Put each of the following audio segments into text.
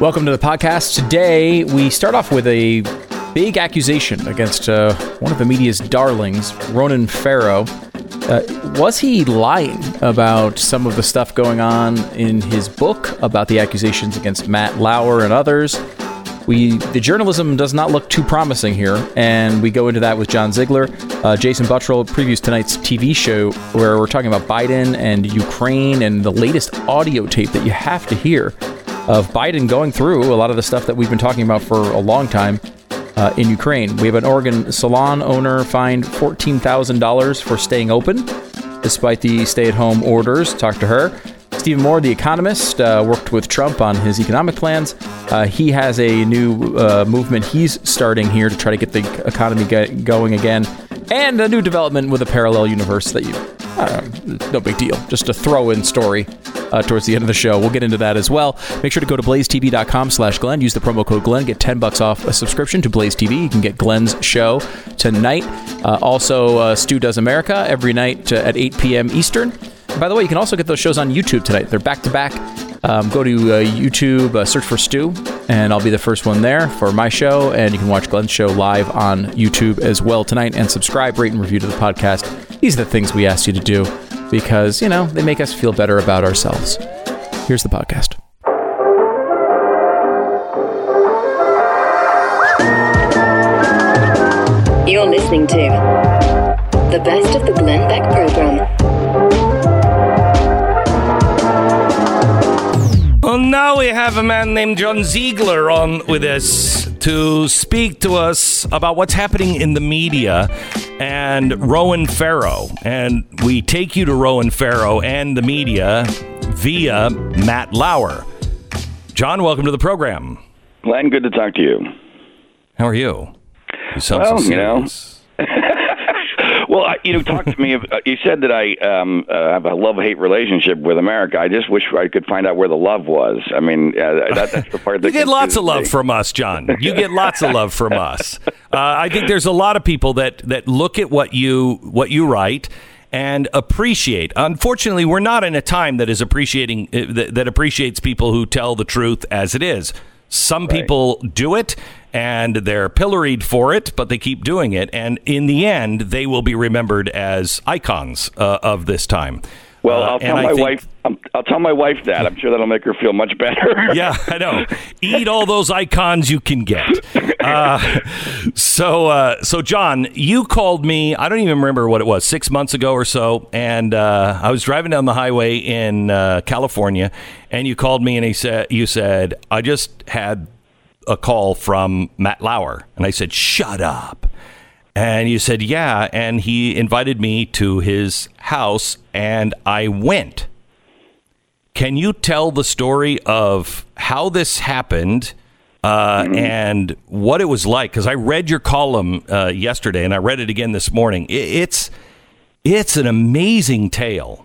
Welcome to the podcast. Today, we start off with a big accusation against uh, one of the media's darlings, Ronan Farrow. Uh, was he lying about some of the stuff going on in his book about the accusations against Matt Lauer and others? We the journalism does not look too promising here, and we go into that with John Ziegler. Uh, Jason Buttrill previews tonight's TV show where we're talking about Biden and Ukraine and the latest audio tape that you have to hear of Biden going through a lot of the stuff that we've been talking about for a long time uh, in Ukraine. We have an Oregon salon owner fined $14,000 for staying open despite the stay at home orders. Talk to her. Stephen Moore, the economist, uh, worked with Trump on his economic plans. Uh, he has a new uh, movement he's starting here to try to get the economy get going again, and a new development with a parallel universe that you, uh, no big deal, just a throw-in story uh, towards the end of the show. We'll get into that as well. Make sure to go to blazetv.com slash Glenn. Use the promo code Glenn. Get 10 bucks off a subscription to Blaze TV. You can get Glenn's show tonight. Uh, also, uh, Stu Does America every night uh, at 8 p.m. Eastern. By the way, you can also get those shows on YouTube tonight. They're back to back. Um, go to uh, YouTube, uh, search for Stu, and I'll be the first one there for my show. And you can watch Glenn's show live on YouTube as well tonight. And subscribe, rate, and review to the podcast. These are the things we asked you to do because, you know, they make us feel better about ourselves. Here's the podcast. You're listening to the best of the Glenn Beck program. Well, now we have a man named John Ziegler on with us to speak to us about what's happening in the media and Ronan Farrow. And we take you to Ronan Farrow and the media via Matt Lauer. John, welcome to the program. Glenn, good to talk to you. How are you? You sound Well, so you know. Well, I- you know, talk to me. Uh, you said that I um, uh, have a love-hate relationship with America. I just wish I could find out where the love was. I mean, uh, that, that's the part that You get lots of love me. from us, John. You get lots of love from us. Uh, I think there's a lot of people that that look at what you what you write and appreciate. Unfortunately, we're not in a time that is appreciating uh, that, that appreciates people who tell the truth as it is. Some people do it and they're pilloried for it, but they keep doing it, and in the end, they will be remembered as icons uh, of this time. Well, Uh, I'll tell my think- wife. Um, I'll tell my wife that. I'm sure that'll make her feel much better. yeah, I know. Eat all those icons you can get. Uh, so, uh, so John, you called me. I don't even remember what it was, six months ago or so, and uh, I was driving down the highway in uh, California, and you called me and he said, "You said I just had a call from Matt Lauer," and I said, "Shut up." And you said, yeah. And he invited me to his house, and I went. Can you tell the story of how this happened uh, and what it was like? Because I read your column uh, yesterday, and I read it again this morning. It's it's an amazing tale.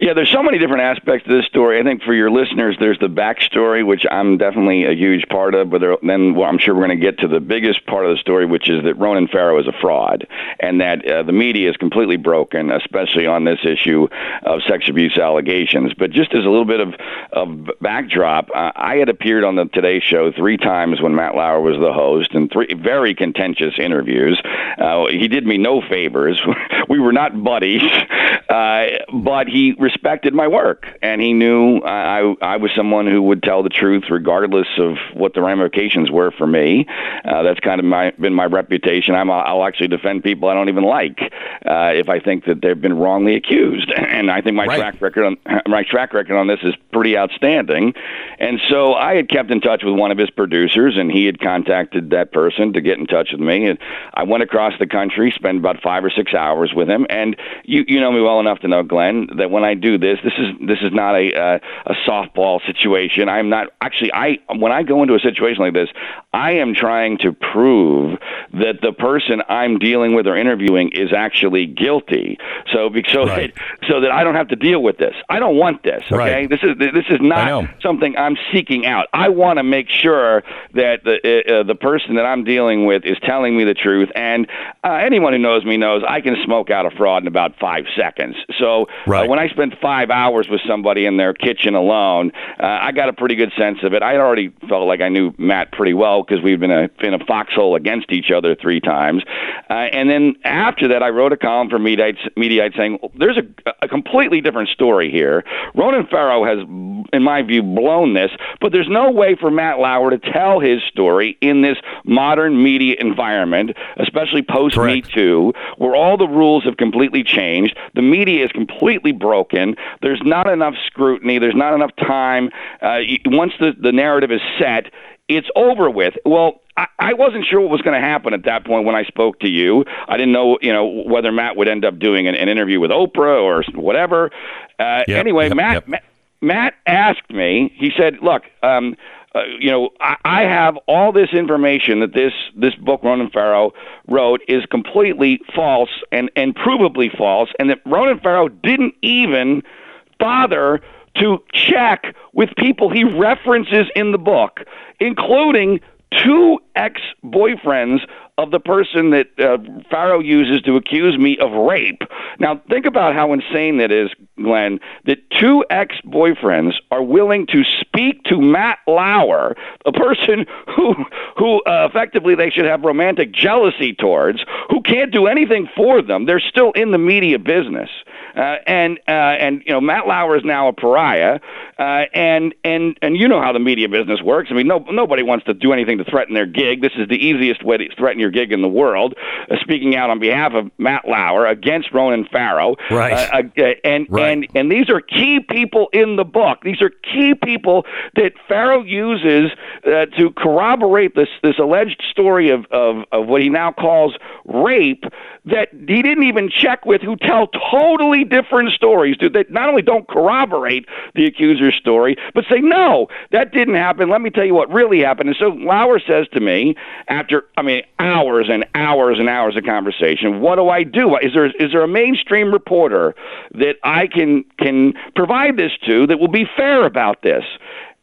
Yeah, there's so many different aspects to this story. I think for your listeners, there's the backstory, which I'm definitely a huge part of. But there, then well, I'm sure we're going to get to the biggest part of the story, which is that Ronan Farrow is a fraud, and that uh, the media is completely broken, especially on this issue of sex abuse allegations. But just as a little bit of of backdrop, uh, I had appeared on the Today Show three times when Matt Lauer was the host, and three very contentious interviews. Uh, he did me no favors. we were not buddies, uh, but he respected my work, and he knew I, I was someone who would tell the truth regardless of what the ramifications were for me. Uh, that's kind of my, been my reputation. I'm, I'll actually defend people I don't even like uh, if I think that they've been wrongly accused, and I think my Right. track record on my track record on this is pretty outstanding. And so I had kept in touch with one of his producers, and he had contacted that person to get in touch with me. And I went across the country, spent about five or six hours with him. And you you know me well enough to know, Glenn, that when I do this. This is this is not a uh, a softball situation. I'm not actually. I when I go into a situation like this, I am trying to prove that the person I'm dealing with or interviewing is actually guilty. So so Right. that, so that I don't have to deal with this. I don't want this. Okay, Right. this is this is not something I'm seeking out. I want to make sure that the uh, uh, the person that I'm dealing with is telling me the truth. And uh, anyone who knows me knows I can smoke out a fraud in about five seconds. So Right. uh, when I spent five hours with somebody in their kitchen alone, uh, I got a pretty good sense of it. I already felt like I knew Matt pretty well because we've been a, in a foxhole against each other three times. Uh, and then after that, I wrote a column for Mediaite, Mediaite saying there's a, a completely different story here. Ronan Farrow has, in my view, blown this, but there's no way for Matt Lauer to tell his story in this modern media environment, especially post Me. Too, where all the rules have completely changed. The media is completely broken. There's not enough scrutiny. There's not enough time. Uh, once the, the narrative is set, it's over with. Well, I, I wasn't sure what was going to happen at that point when I spoke to you. I didn't know, you know, whether Matt would end up doing an, an interview with Oprah or whatever. Uh, Yep, anyway, yep, Matt, yep. Matt Matt asked me. He said, "Look, um, uh, you know, I, I have all this information that this this book Ronan Farrow wrote is completely false and and provably false, and that Ronan Farrow didn't even bother to check with people he references in the book, including two ex boyfriends of the person that uh, Farrow uses to accuse me of rape. Now, think about how insane that is, Glenn, that two ex boyfriends are willing to speak to Matt Lauer, a person who, who uh, effectively they should have romantic jealousy towards, who can't do anything for them. They're still in the media business. Uh, and uh, and you know Matt Lauer is now a pariah, uh, and and and you know how the media business works. I mean, no nobody wants to do anything to threaten their gig. This is the easiest way to threaten your gig in the world. Uh, speaking out on behalf of Matt Lauer against Ronan Farrow, Right. Uh, uh, and Right. and and these are key people in the book. These are key people that Farrow uses uh, to corroborate this this alleged story of, of of what he now calls rape that he didn't even check with who tell totally different stories dude, that not only don't corroborate the accuser's story but say no that didn't happen let me tell you what really happened and so lauer says to me after i mean hours and hours and hours of conversation what do i do is there is there a mainstream reporter that i can can provide this to that will be fair about this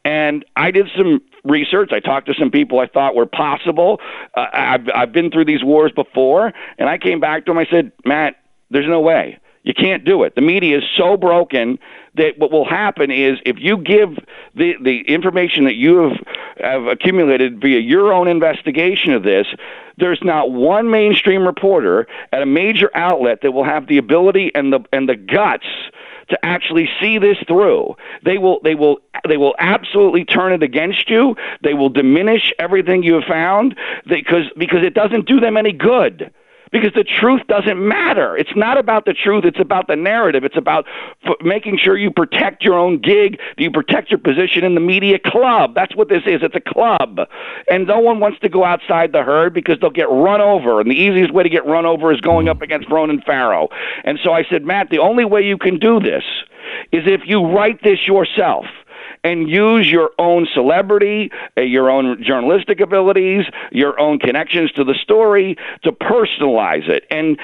and I did some research. I talked to some people I thought were possible. Uh, I've I've been through these wars before, and I came back to him. I said, Matt, there's no way. You can't do it. The media is so broken that what will happen is if you give the the information that you have, have accumulated via your own investigation of this, there's not one mainstream reporter at a major outlet that will have the ability and the and the guts to actually see this through. They will they will they will absolutely turn it against you. They will diminish everything you have found because because it doesn't do them any good. Because the truth doesn't matter. It's not about the truth. It's about the narrative. It's about f- making sure you protect your own gig, you protect your position in the media club. That's what this is. It's a club. And no one wants to go outside the herd because they'll get run over. And the easiest way to get run over is going up against Ronan Farrow. And so I said, Matt, the only way you can do this is if you write this yourself and use your own celebrity, uh, your own journalistic abilities, your own connections to the story to personalize it. And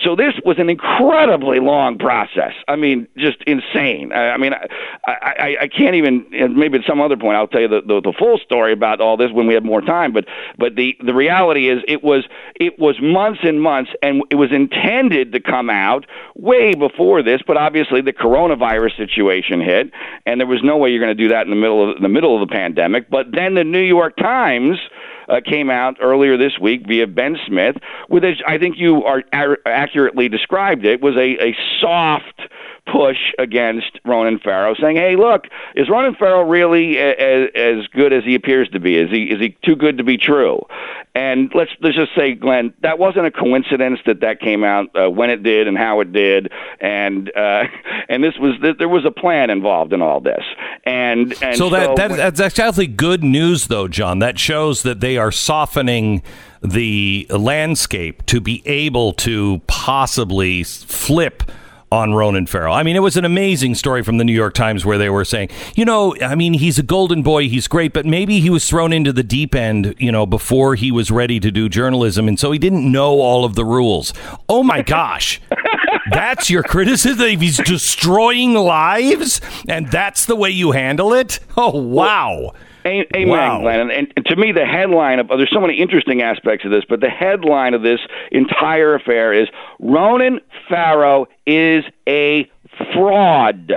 so this was an incredibly long process. I mean, just insane. I, I mean, I, I, I can't even. And maybe at some other point, I'll tell you the, the, the full story about all this when we have more time. But but the the reality is, it was it was months and months, and it was intended to come out way before this. But obviously, the coronavirus situation hit, and there was no way you're going to do that in the middle of the middle of the pandemic. But then the New York Times uh, came out earlier this week via Ben Smith with, I think you are ar- accurately described it, was a, a soft push against Ronan Farrow, saying, "Hey, look, is Ronan Farrow really a, a, as good as he appears to be? Is he is he too good to be true?" And let's let's just say, Glenn, that wasn't a coincidence that that came out uh, when it did and how it did, and uh, and this was there was a plan involved in all this, and and So that, that when- that's actually good news, though, John. That shows that they are softening the landscape to be able to possibly flip on Ronan Farrow. I mean, it was an amazing story from the New York Times where they were saying, you know, I mean, he's a golden boy, he's great, but maybe he was thrown into the deep end, you know, before he was ready to do journalism, and so he didn't know all of the rules. Oh my gosh. That's your criticism? He's destroying lives, and that's the way you handle it? Oh, wow. Amen, Wow. Glenn. And, and to me, the headline of there's so many interesting aspects of this, but the headline of this entire affair is Ronan Farrow is a fraud.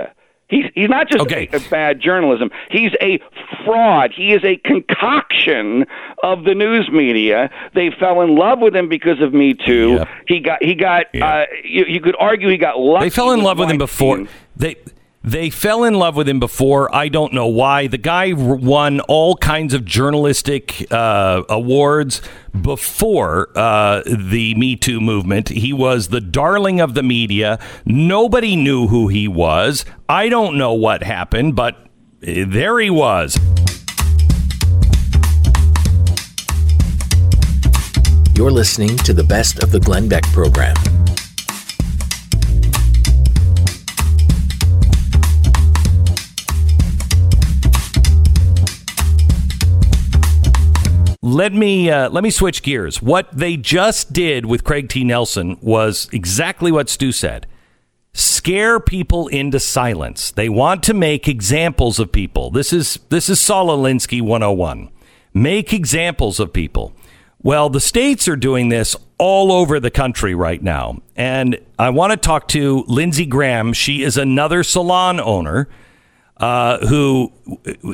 He's he's not just Okay. a, a bad journalism. He's a fraud. He is a concoction of the news media. They fell in love with him because of Me Too. He got he got. Yeah. Uh, you, you could argue he got lucky. They fell in love with him before. They they fell in love with him before. I don't know why. The guy won all kinds of journalistic uh, awards before uh, the Me Too movement. He was the darling of the media. Nobody knew who he was. I don't know what happened, but uh, there he was. You're listening to the best of the Glenn Beck program. Let me uh, let me switch gears. What they just did with Craig T. Nelson was exactly what Stu said. Scare people into silence. They want to make examples of people. This is this is Saul Alinsky 101. Make examples of people. Well, the states are doing this all over the country right now. And I want to talk to Lindsey Graham. She is another salon owner uh, who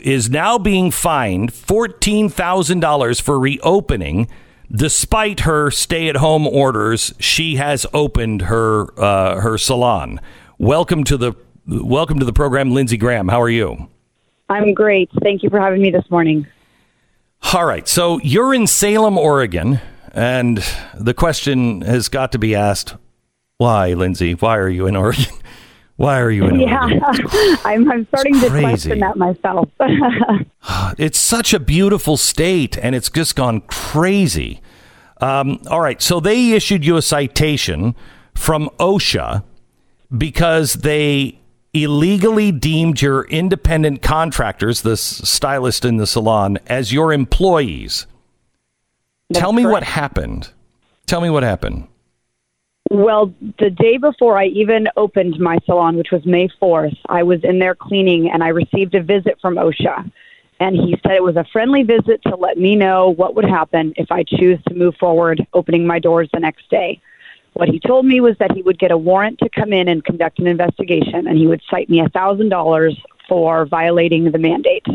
is now being fined $14,000 for reopening. Despite her stay-at-home orders, she has opened her uh, her salon. Welcome to the welcome to the program, Lindsey Graham. How are you? I'm great. Thank you for having me this morning. All right, so you're in Salem, Oregon, and the question has got to be asked: Why, Lindsey? Why are you in Oregon? Why are you Yeah, I'm, I'm starting to question that myself. It's such a beautiful state, and it's just gone crazy. Um, all right, so they issued you a citation from OSHA because they illegally deemed your independent contractors, the stylist in the salon, as your employees. Tell me what happened. Tell me what happened. Well, the day before I even opened my salon, which was May 4th, I was in there cleaning and I received a visit from OSHA. And he said it was a friendly visit to let me know what would happen if I choose to move forward opening my doors the next day. What he told me was that he would get a warrant to come in and conduct an investigation, and he would cite me a $1,000 for violating the mandate.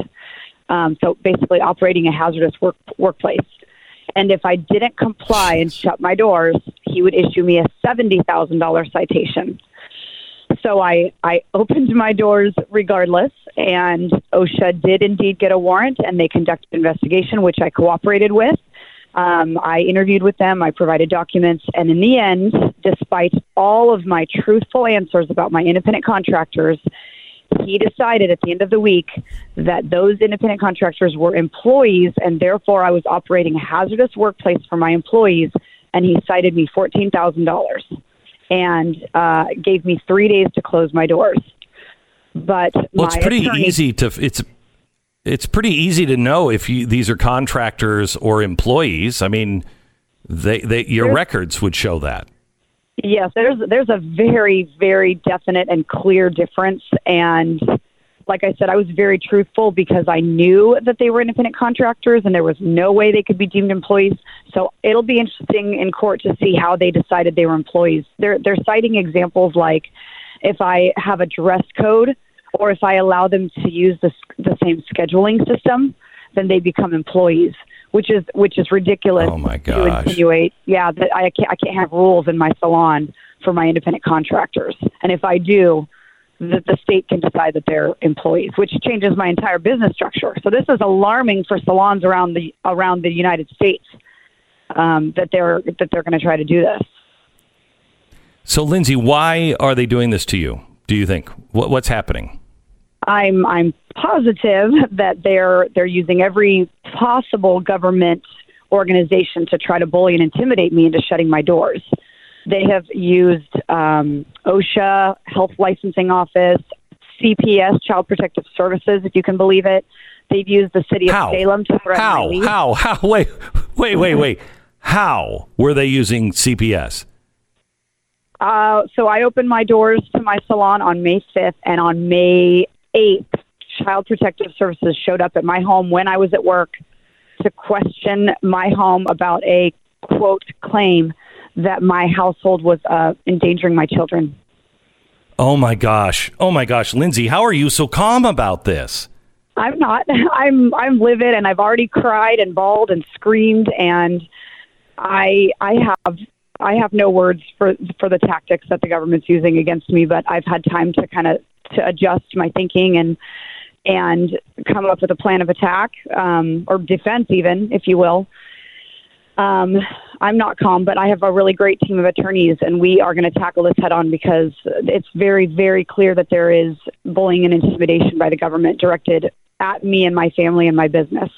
Um, so basically, operating a hazardous work, workplace. And if I didn't comply and shut my doors, he would issue me a $70,000 citation. So I, I opened my doors regardless, and OSHA did indeed get a warrant, and they conducted an investigation, which I cooperated with. Um, I interviewed with them, I provided documents, and in the end, despite all of my truthful answers about my independent contractors, he decided at the end of the week that those independent contractors were employees, and therefore I was operating a hazardous workplace for my employees, and he cited me $14,000 and uh, gave me three days to close my doors. But Well, it's pretty attorney- easy to it's it's pretty easy to know if you, these are contractors or employees. I mean, they, they your There's- records would show that. Yes, there's there's a very very definite and clear difference, and like I said, I was very truthful because I knew that they were independent contractors, and there was no way they could be deemed employees. So it'll be interesting in court to see how they decided they were employees. They're they're citing examples like if I have a dress code or if I allow them to use the the same scheduling system, then they become employees, which is which is ridiculous Oh, my to gosh. insinuate. Yeah, that I can't I can't have rules in my salon for my independent contractors, and if I do, that the state can decide that they're employees, which changes my entire business structure. So this is alarming for salons around the around the United States um, that they're that they're going to try to do this. So, Lindsey, why are they doing this to you? Do you think what, what's happening? I'm I'm positive that they're they're using every possible government organization to try to bully and intimidate me into shutting my doors. They have used um, OSHA, Health Licensing Office, CPS, Child Protective Services, if you can believe it. They've used the city of How? Salem to threaten How? lease. How? How? Wait, wait, wait, wait. How were they using CPS? Uh, so I opened my doors to my salon on May 5th, and on May 8th, Child Protective Services showed up at my home when I was at work to question my home about a quote claim that my household was uh, endangering my children. Oh my gosh. Oh my gosh, Lindsey, how are you so calm about this? I'm not. I'm I'm livid, and I've already cried and bawled and screamed, and I I have I have no words for for the tactics that the government's using against me. But I've had time to kind of to adjust my thinking and and come up with a plan of attack um, or defense, even if you will. Um, I'm not calm, but I have a really great team of attorneys, and we are going to tackle this head on because it's very, very clear that there is bullying and intimidation by the government directed at me and my family and my business.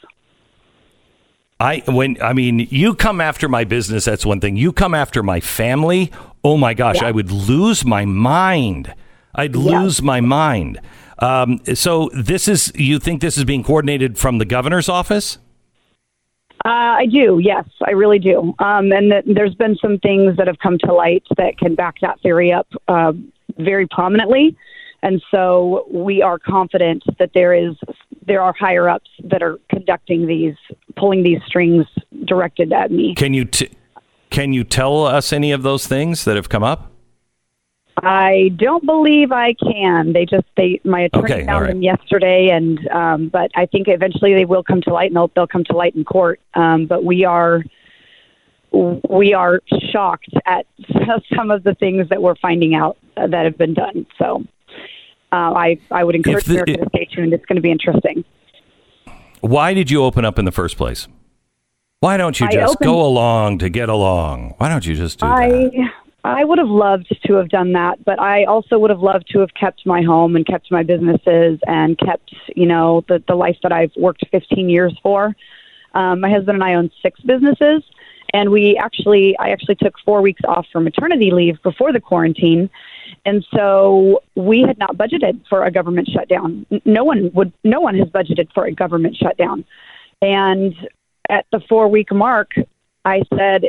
I when I mean you come after my business that's one thing. You come after my family. Oh my gosh, Yeah. I would lose my mind. I'd Yeah. lose my mind. Um, so this is you think this is being coordinated from the governor's office? Uh, I do, yes, I really do. Um, and th- there's been some things that have come to light that can back that theory up uh, very prominently. And so we are confident that there is there are higher ups that are conducting these, pulling these strings directed at me. Can you t- can you tell us any of those things that have come up? I don't believe I can. They just they my attorney Okay, found right. them yesterday, and um, but I think eventually they will come to light, and they'll they'll come to light in court. Um, but we are we are shocked at some of the things that we're finding out that have been done. So uh, I I would encourage the- America to stay tuned. It's going to be interesting. Why did you open up in the first place? Why don't you just opened- go along to get along? Why don't you just do I that? I would have loved to have done that, but I also would have loved to have kept my home and kept my businesses and kept, you know, the the life that I've worked 15 years for. Um, my husband and I own six businesses, and we actually I actually took four weeks off for maternity leave before the quarantine, and so we had not budgeted for a government shutdown. No one would. No one has budgeted for a government shutdown, and at the four week mark, I said,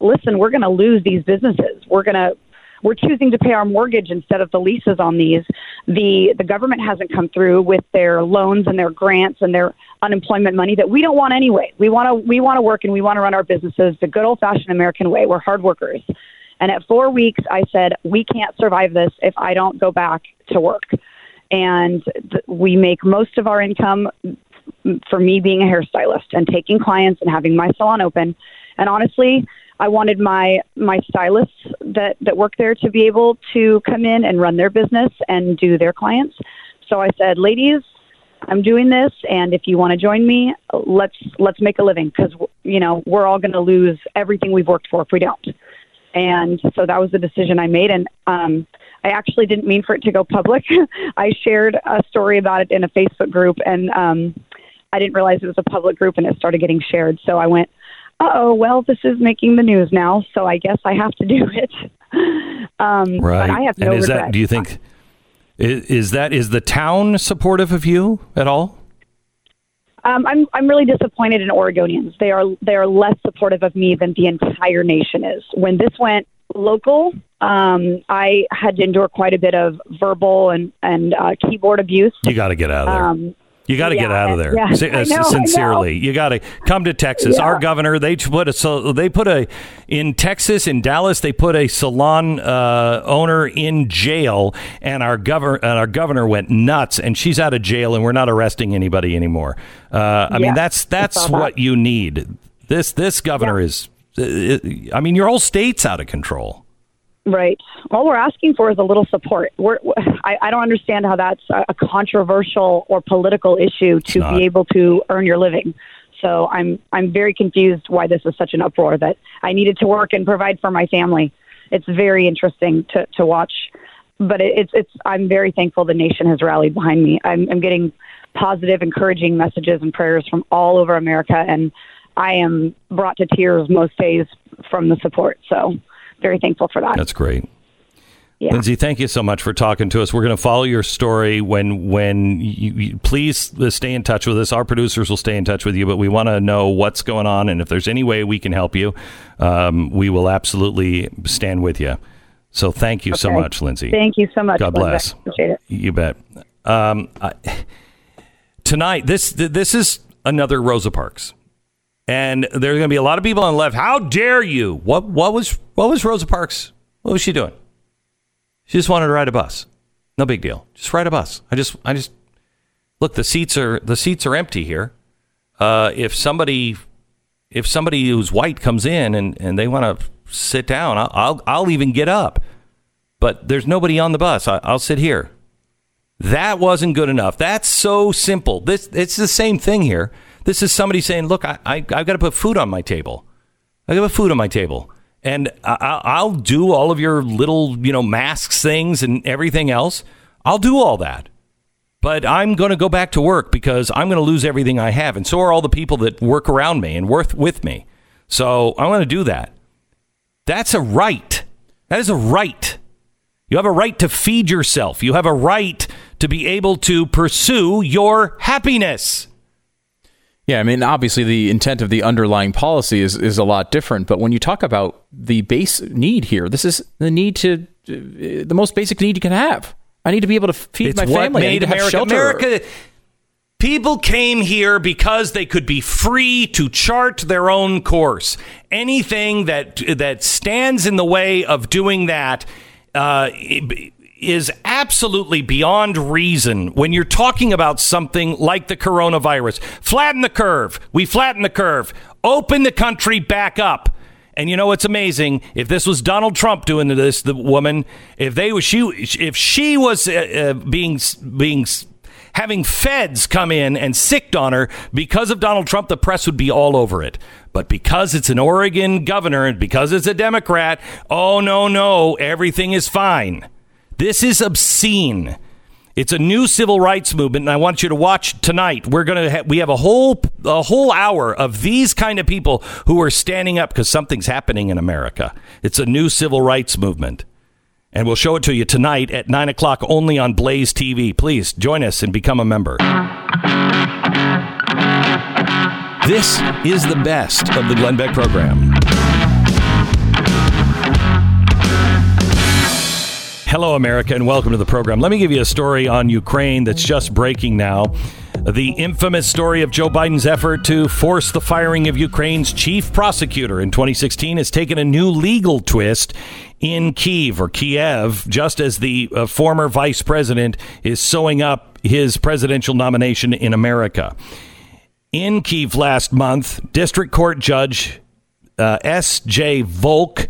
listen, we're going to lose these businesses. We're going to we're choosing to pay our mortgage instead of the leases on these. The the government hasn't come through with their loans and their grants and their unemployment money that we don't want anyway. We want to we want to work and we want to run our businesses the good old fashioned American way. We're hard workers. And at 4 weeks I said we can't survive this if I don't go back to work. And th- we make most of our income mm, for me being a hairstylist and taking clients and having my salon open. And honestly, I wanted my my stylists that that work there to be able to come in and run their business and do their clients. So I said, "Ladies, I'm doing this and if you want to join me, let's let's make a living cuz you know, we're all going to lose everything we've worked for if we don't." And so that was the decision I made and um I actually didn't mean for it to go public. I shared a story about it in a Facebook group and um I didn't realize it was a public group and it started getting shared. So I went, uh oh, well, this is making the news now, so I guess I have to do it. Um, Right. But I have no and is that do you think is, is that is the town supportive of you at all? Um, I'm I'm really disappointed in Oregonians. They are they are less supportive of me than the entire nation is. When this went local, um, I had to endure quite a bit of verbal and and uh, keyboard abuse. You got to get out of there. Um, You got to get out of there. yeah, I uh, know, sincerely, you got to come to Texas. Yeah. Our governor, they put a so they put a in Texas in Dallas. They put a salon uh, owner in jail, and our governor and our governor went nuts, and she's out of jail, and we're not arresting anybody anymore. Uh, I mean, that's that's saw that. what you need. This this governor Yeah. is. uh, I mean, your whole state's out of control. Right. All we're asking for is a little support. We're, I, I don't understand how that's a controversial or political issue to not. be able to earn your living. So I'm I'm very confused why this is such an uproar that I needed to work and provide for my family. It's very interesting to, to watch, but it, it's it's I'm very thankful the nation has rallied behind me. I'm, I'm getting positive, encouraging messages and prayers from all over America, and I am brought to tears most days from the support. So very thankful for that. That's great. Yeah. Lindsey, thank you so much for talking to us. We're going to follow your story when when you, you please uh, stay in touch with us. Our producers will stay in touch with you, but we want to know what's going on and if there's any way we can help you, um, we will absolutely stand with you. So thank you so much, Lindsey. Thank you so much. God Linda. bless. Appreciate it. You bet. Um, I, tonight, this this is another Rosa Parks, and there's going to be a lot of people on the left. How dare you? What what was what was Rosa Parks? What was she doing? She just wanted to ride a bus. No big deal. Just ride a bus. I just I just look. The seats are the seats are empty here. Uh, if somebody if somebody who's white comes in and, and they want to sit down, I'll, I'll I'll even get up. But there's nobody on the bus. I, I'll sit here. That wasn't good enough. That's so simple. This it's the same thing here. This is somebody saying, "Look, I, I I've got to put food on my table. I got to put food on my table, and I, I- I'll do all of your little you know masks things and everything else. I'll do all that." But I'm going to go back to work because I'm going to lose everything I have, and so are all the people that work around me and work with me. So I'm going to do that. That's a right. That is a right. You have a right to feed yourself. You have a right to be able to pursue your happiness. Yeah, I mean, obviously, the intent of the underlying policy is, is a lot different. But when you talk about the base need here, this is the need to, uh, the most basic need you can have. I need to be able to feed It's my family. I need made to have America shelter. America. People came here because they could be free to chart their own course. Anything that that stands in the way of doing that uh, is absolutely beyond reason. When you're talking about something like the coronavirus, flatten the curve. We flatten the curve. Open the country back up. And you know what's amazing? If this was Donald Trump doing this, the woman, if they was she, if she was uh, uh, being being having feds come in and sicked on her because of Donald Trump, the press would be all over it. But because it's an Oregon governor and because it's a Democrat, oh no no, everything is fine. This is obscene. It's a new civil rights movement, and I want you to watch tonight. We're gonna ha- we have a whole a whole hour of these kind of people who are standing up because something's happening in America. It's a new civil rights movement, and we'll show it to you tonight at nine o'clock only on Blaze TV. Please join us and become a member. This is the best of the Glenn Beck program. Hello, America, and welcome to the program. Let me give you a story on Ukraine that's just breaking now. The infamous story of Joe Biden's effort to force the firing of Ukraine's chief prosecutor in 2016 has taken a new legal twist in Kiev or Kiev, just as the uh, former vice president is sewing up his presidential nomination in America. In Kiev last month, District Court Judge uh, S.J. Volk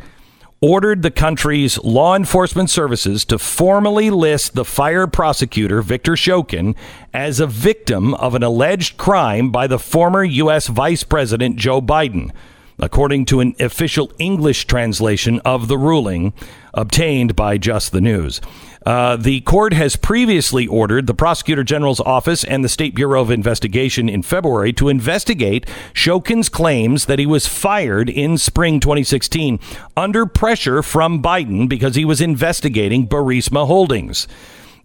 ordered the country's law enforcement services to formally list the fired prosecutor, Victor Shokin, as a victim of an alleged crime by the former U.S. Vice President Joe Biden, according to an official English translation of the ruling obtained by Just the News. Uh, the court has previously ordered the Prosecutor General's office and the State Bureau of Investigation in February to investigate Shokin's claims that he was fired in spring 2016 under pressure from Biden because he was investigating Burisma Holdings.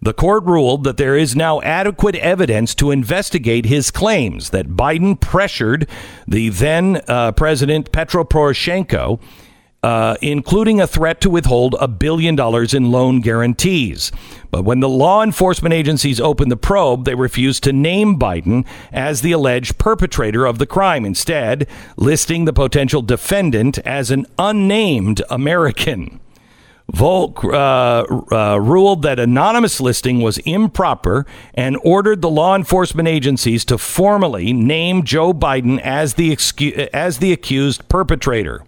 The court ruled that there is now adequate evidence to investigate his claims that Biden pressured the then uh, President Petro Poroshenko uh, including a threat to withhold a billion dollars in loan guarantees. But when the law enforcement agencies opened the probe, they refused to name Biden as the alleged perpetrator of the crime, instead, listing the potential defendant as an unnamed American. Volk uh, uh, ruled that anonymous listing was improper and ordered the law enforcement agencies to formally name Joe Biden as the excu- as the accused perpetrator.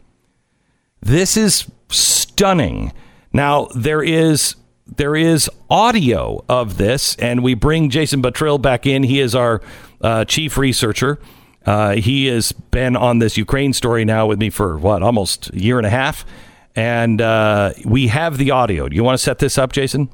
This is stunning. Now there is there is audio of this, and we bring Jason Buttrill back in. He is our uh, chief researcher. Uh, he has been on this Ukraine story now with me for what almost a year and a half, and uh, we have the audio. Do you want to set this up, Jason?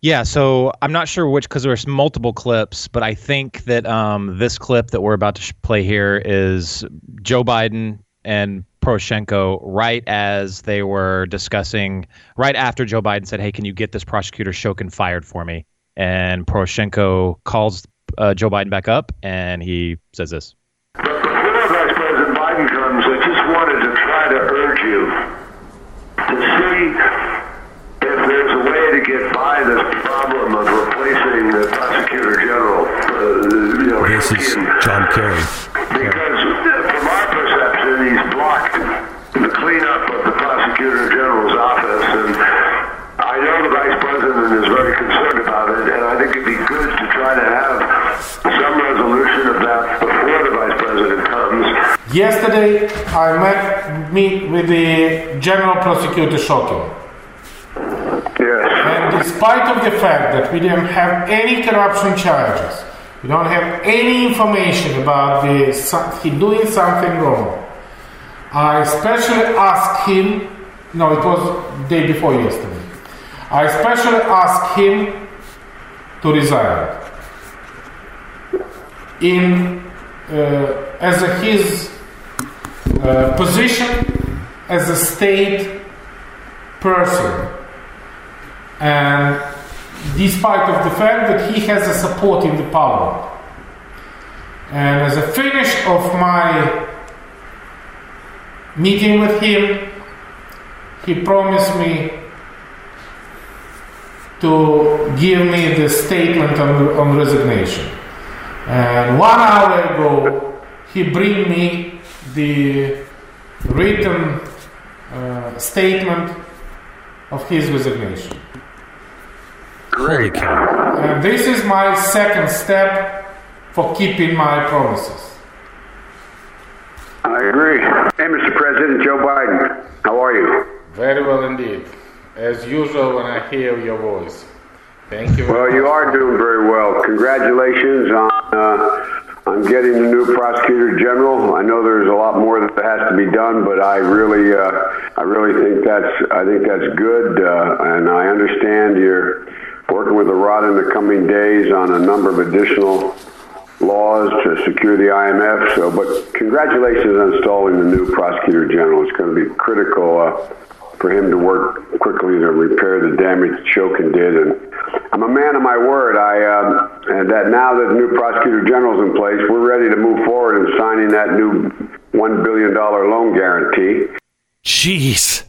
Yeah, so I'm not sure which because there's multiple clips, but I think that um, this clip that we're about to play here is Joe Biden and Poroshenko right as they were discussing, right after Joe Biden said, "Hey, can you get this prosecutor Shokin fired for me?" And Poroshenko calls uh, Joe Biden back up, and he says this. Before Vice President Biden comes, I just wanted to try to urge you to see if there's a way to get by this problem of replacing the prosecutor general. Uh, you know, This is John Kerry. Because from our perception, he's blocked the cleanup of the prosecutor general's office, and I know the vice president is very concerned about it, and I think it'd be good to try to have some resolution of that before the vice president comes. Yesterday, I met meet with the General Prosecutor Shokin. Yes. And despite of the fact that we didn't have any corruption charges, we don't have any information about the he doing something wrong. I especially asked him. No, it was day before yesterday. I especially asked him to resign. In uh, as a, his uh, position as a state person and despite of the fact that he has a support in the parliament. And as a finish of my meeting with him, he promised me to give me the statement on, on resignation. And one hour ago, he bring me the written uh, statement of his resignation. Holy cow. And this is my second step for keeping my promises. I agree. Hey, Mr. President, Joe Biden, how are you? Very well indeed. As usual, when I hear your voice. Thank you. Well, you are doing very well. Congratulations on uh, on getting the new prosecutor general. I know there's a lot more that has to be done, but I really, uh, I really think that's, I think that's good, uh, and I understand you're working with the Rada in the coming days on a number of additional laws to secure the IMF. So, but congratulations on installing the new prosecutor general. It's going to be critical uh, for him to work quickly to repair the damage that Shokin did. And I'm a man of my word. I uh, and that now that the new prosecutor general's in place, we're ready to move forward in signing that new one billion dollar loan guarantee. Jeez.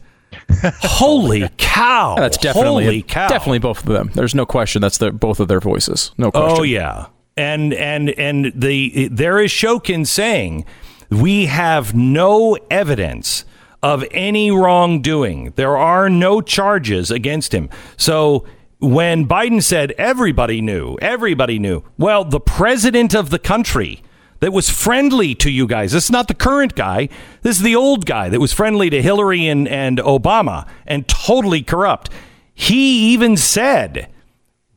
Holy cow. That's definitely Holy cow. definitely both of them. There's no question. That's the both of their voices. No question. Oh yeah, and and and the there is Shokin saying we have no evidence of any wrongdoing. There are no charges against him. So when Biden said everybody knew, everybody knew. Well, the president of the country that was friendly to you guys. This is not the current guy. This is the old guy that was friendly to Hillary and, and Obama and totally corrupt. He even said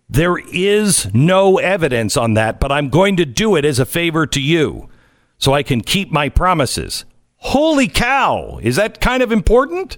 there is no evidence on that, but I'm going to do it as a favor to you so I can keep my promises. Holy cow. Is that kind of important?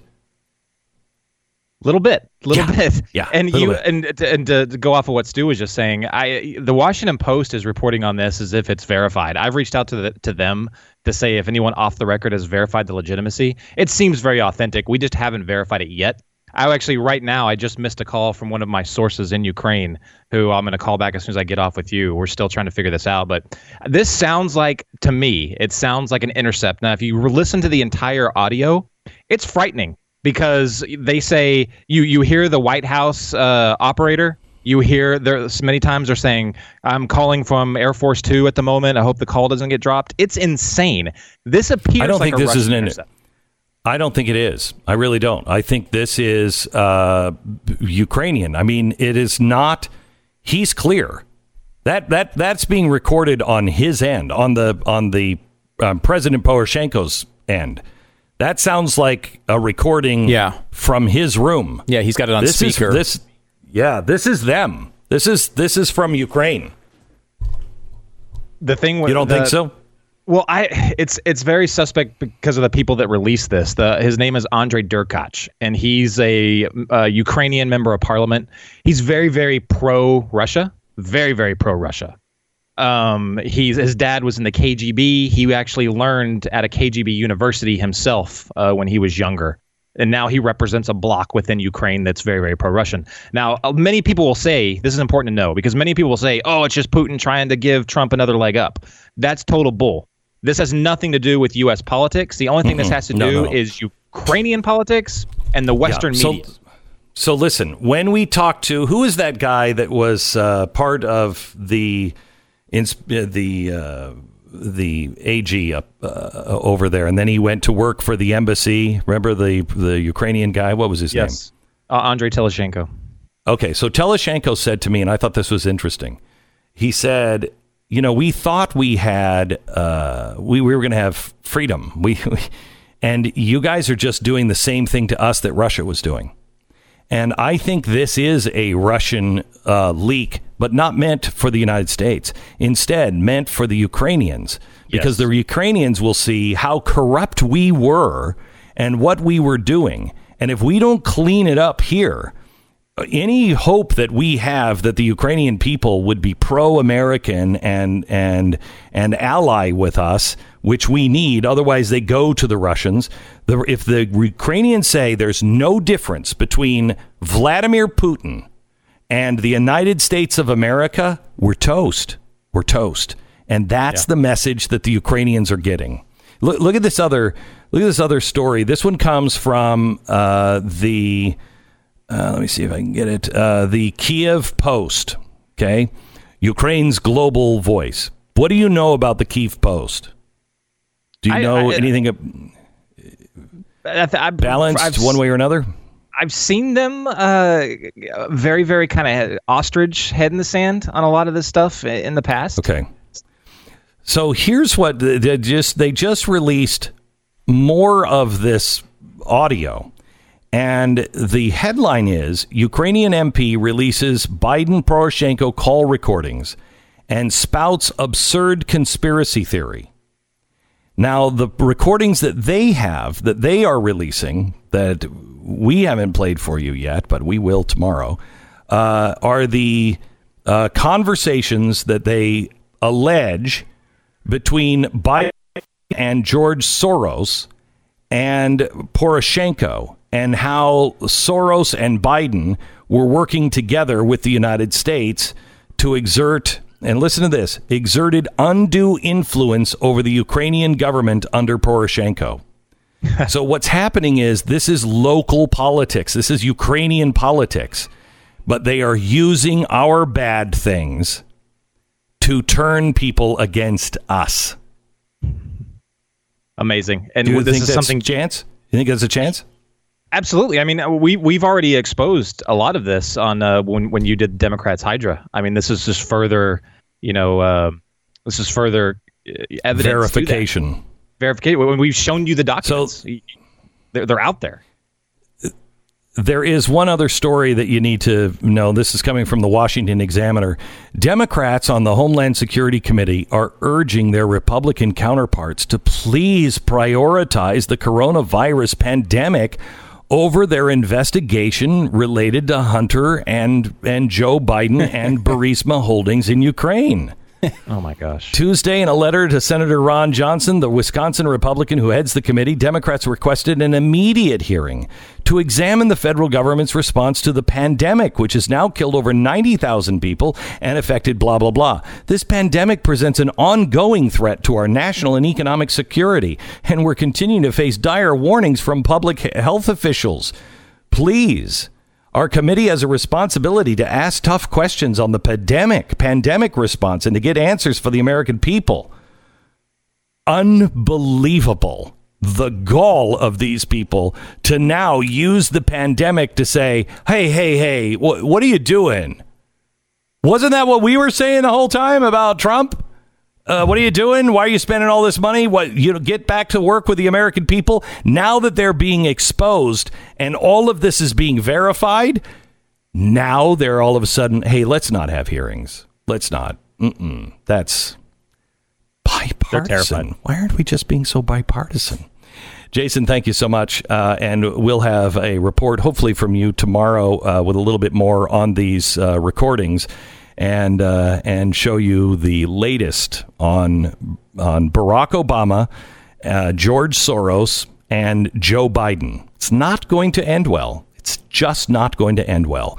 Little bit, little Yeah. bit. Yeah, And you bit. and and to, to go off of what Stu was just saying, I the Washington Post is reporting on this as if it's verified. I've reached out to the, to them to say if anyone off the record has verified the legitimacy. It seems very authentic. We just haven't verified it yet. I actually right now I just missed a call from one of my sources in Ukraine who I'm going to call back as soon as I get off with you. We're still trying to figure this out, but this sounds like to me, it sounds like an intercept. Now if you listen to the entire audio, it's frightening because they say you you hear the White House uh, operator. You hear there many times they're saying, "I'm calling from Air Force Two at the moment. I hope the call doesn't get dropped." It's insane. This appears. I don't like think this is Russian an intercept. I don't think it is. I really don't. I think this is uh, Ukrainian. I mean, it is not. He's clear. That that that's being recorded on his end, on the on the um, President Poroshenko's end. That sounds like a recording. Yeah. from his room. Yeah, he's got it on this speaker. Is, this, yeah, this is them. This is this is from Ukraine. The thing with You don't the- think so? Well, I it's it's very suspect because of the people that released this. The his name is Andrei Derkach, and he's a, a Ukrainian member of parliament. He's very very pro Russia, very very pro Russia, Um, he's his dad was in the KGB. He actually learned at a KGB university himself uh, when he was younger, and now he represents a bloc within Ukraine that's very, very pro-Russian. Now, uh, many people will say this is important to know because many people will say, "Oh, it's just Putin trying to give Trump another leg up." That's total bull. This has nothing to do with U.S. politics. The only thing this Mm-mm. has to No, do no. is Ukrainian politics and the Western Yeah, so- media. So listen, when we talk to who is that guy that was uh, part of the ins- uh, the uh, the AG up uh, over there, and then he went to work for the embassy. Remember the the Ukrainian guy? What was his name? Yes, uh, Andrei Telizhenko. Okay, so Telizhenko said to me, and I thought this was interesting. He said, "You know, we thought we had uh, we, we were going to have freedom. We, we and you guys are just doing the same thing to us that Russia was doing." And I think this is a Russian uh, leak, but not meant for the United States. Instead, meant for the Ukrainians, because the Ukrainians will see how corrupt we were and what we were doing. And if we don't clean it up here, any hope that we have that the Ukrainian people would be pro-American and and and ally with us, which we need, otherwise they go to the Russians. The, if the Ukrainians say there's no difference between Vladimir Putin and the United States of America, we're toast. We're toast, and that's the message that the Ukrainians are getting. Look, look at this other look at this other story. This one comes from uh, the uh, let me see if I can get it. Uh, the Kiev Post. Okay, Ukraine's global voice. What do you know about the Kiev Post? Do you I- know I- anything I, I, balanced I've- one way or another? I've seen them uh, very, very kind of ostrich head in the sand on a lot of this stuff in the past. Okay. So here's what they just they just released more of this audio. And the headline is Ukrainian MP releases Biden Poroshenko call recordings and spouts absurd conspiracy theory. Now, the recordings that they have, that they are releasing, that we haven't played for you yet, but we will tomorrow, uh, are the uh, conversations that they allege between Biden and George Soros and Poroshenko, and how Soros and Biden were working together with the United States to exert, and listen to this, exerted undue influence over the Ukrainian government under Poroshenko. so what's happening is this is local politics. This is Ukrainian politics. But they are using our bad things to turn people against us. Amazing. And Do you this think is something chance? You think there's a chance? Absolutely. I mean, we we've already exposed a lot of this on uh, when when you did Democrats Hydra. I mean, this is just further, you know, uh, this is further uh, evidence. Verification. Verification. When we've shown you the documents, they're they're out there. There is one other story that you need to know. This is coming from the Washington Examiner. Democrats on the Homeland Security Committee are urging their Republican counterparts to please prioritize the coronavirus pandemic over their investigation related to Hunter and and Joe Biden and Burisma Holdings in Ukraine. Oh my gosh. Tuesday, in a letter to Senator Ron Johnson, the Wisconsin Republican who heads the committee, Democrats requested an immediate hearing to examine the federal government's response to the pandemic, which has now killed over 90,000 people and affected blah, blah, blah. This pandemic presents an ongoing threat to our national and economic security, and we're continuing to face dire warnings from public health officials. Please. Our committee has a responsibility to ask tough questions on the pandemic, pandemic response, and to get answers for the American people. Unbelievable. The gall of these people to now use the pandemic to say, hey, hey, hey, wh- what are you doing? Wasn't that what we were saying the whole time about Trump? Uh, what are you doing? Why are you spending all this money? What you know, get back to work with the American people now that they're being exposed and all of this is being verified. Now they're all of a sudden, hey, let's not have hearings. Let's not. Mm-mm. That's bipartisan. Why aren't we just being so bipartisan? Jason, thank you so much. Uh, and we'll have a report, hopefully, from you tomorrow uh, with a little bit more on these uh, recordings. And uh, and show you the latest on on Barack Obama, uh, George Soros, and Joe Biden. It's not going to end well. It's just not going to end well.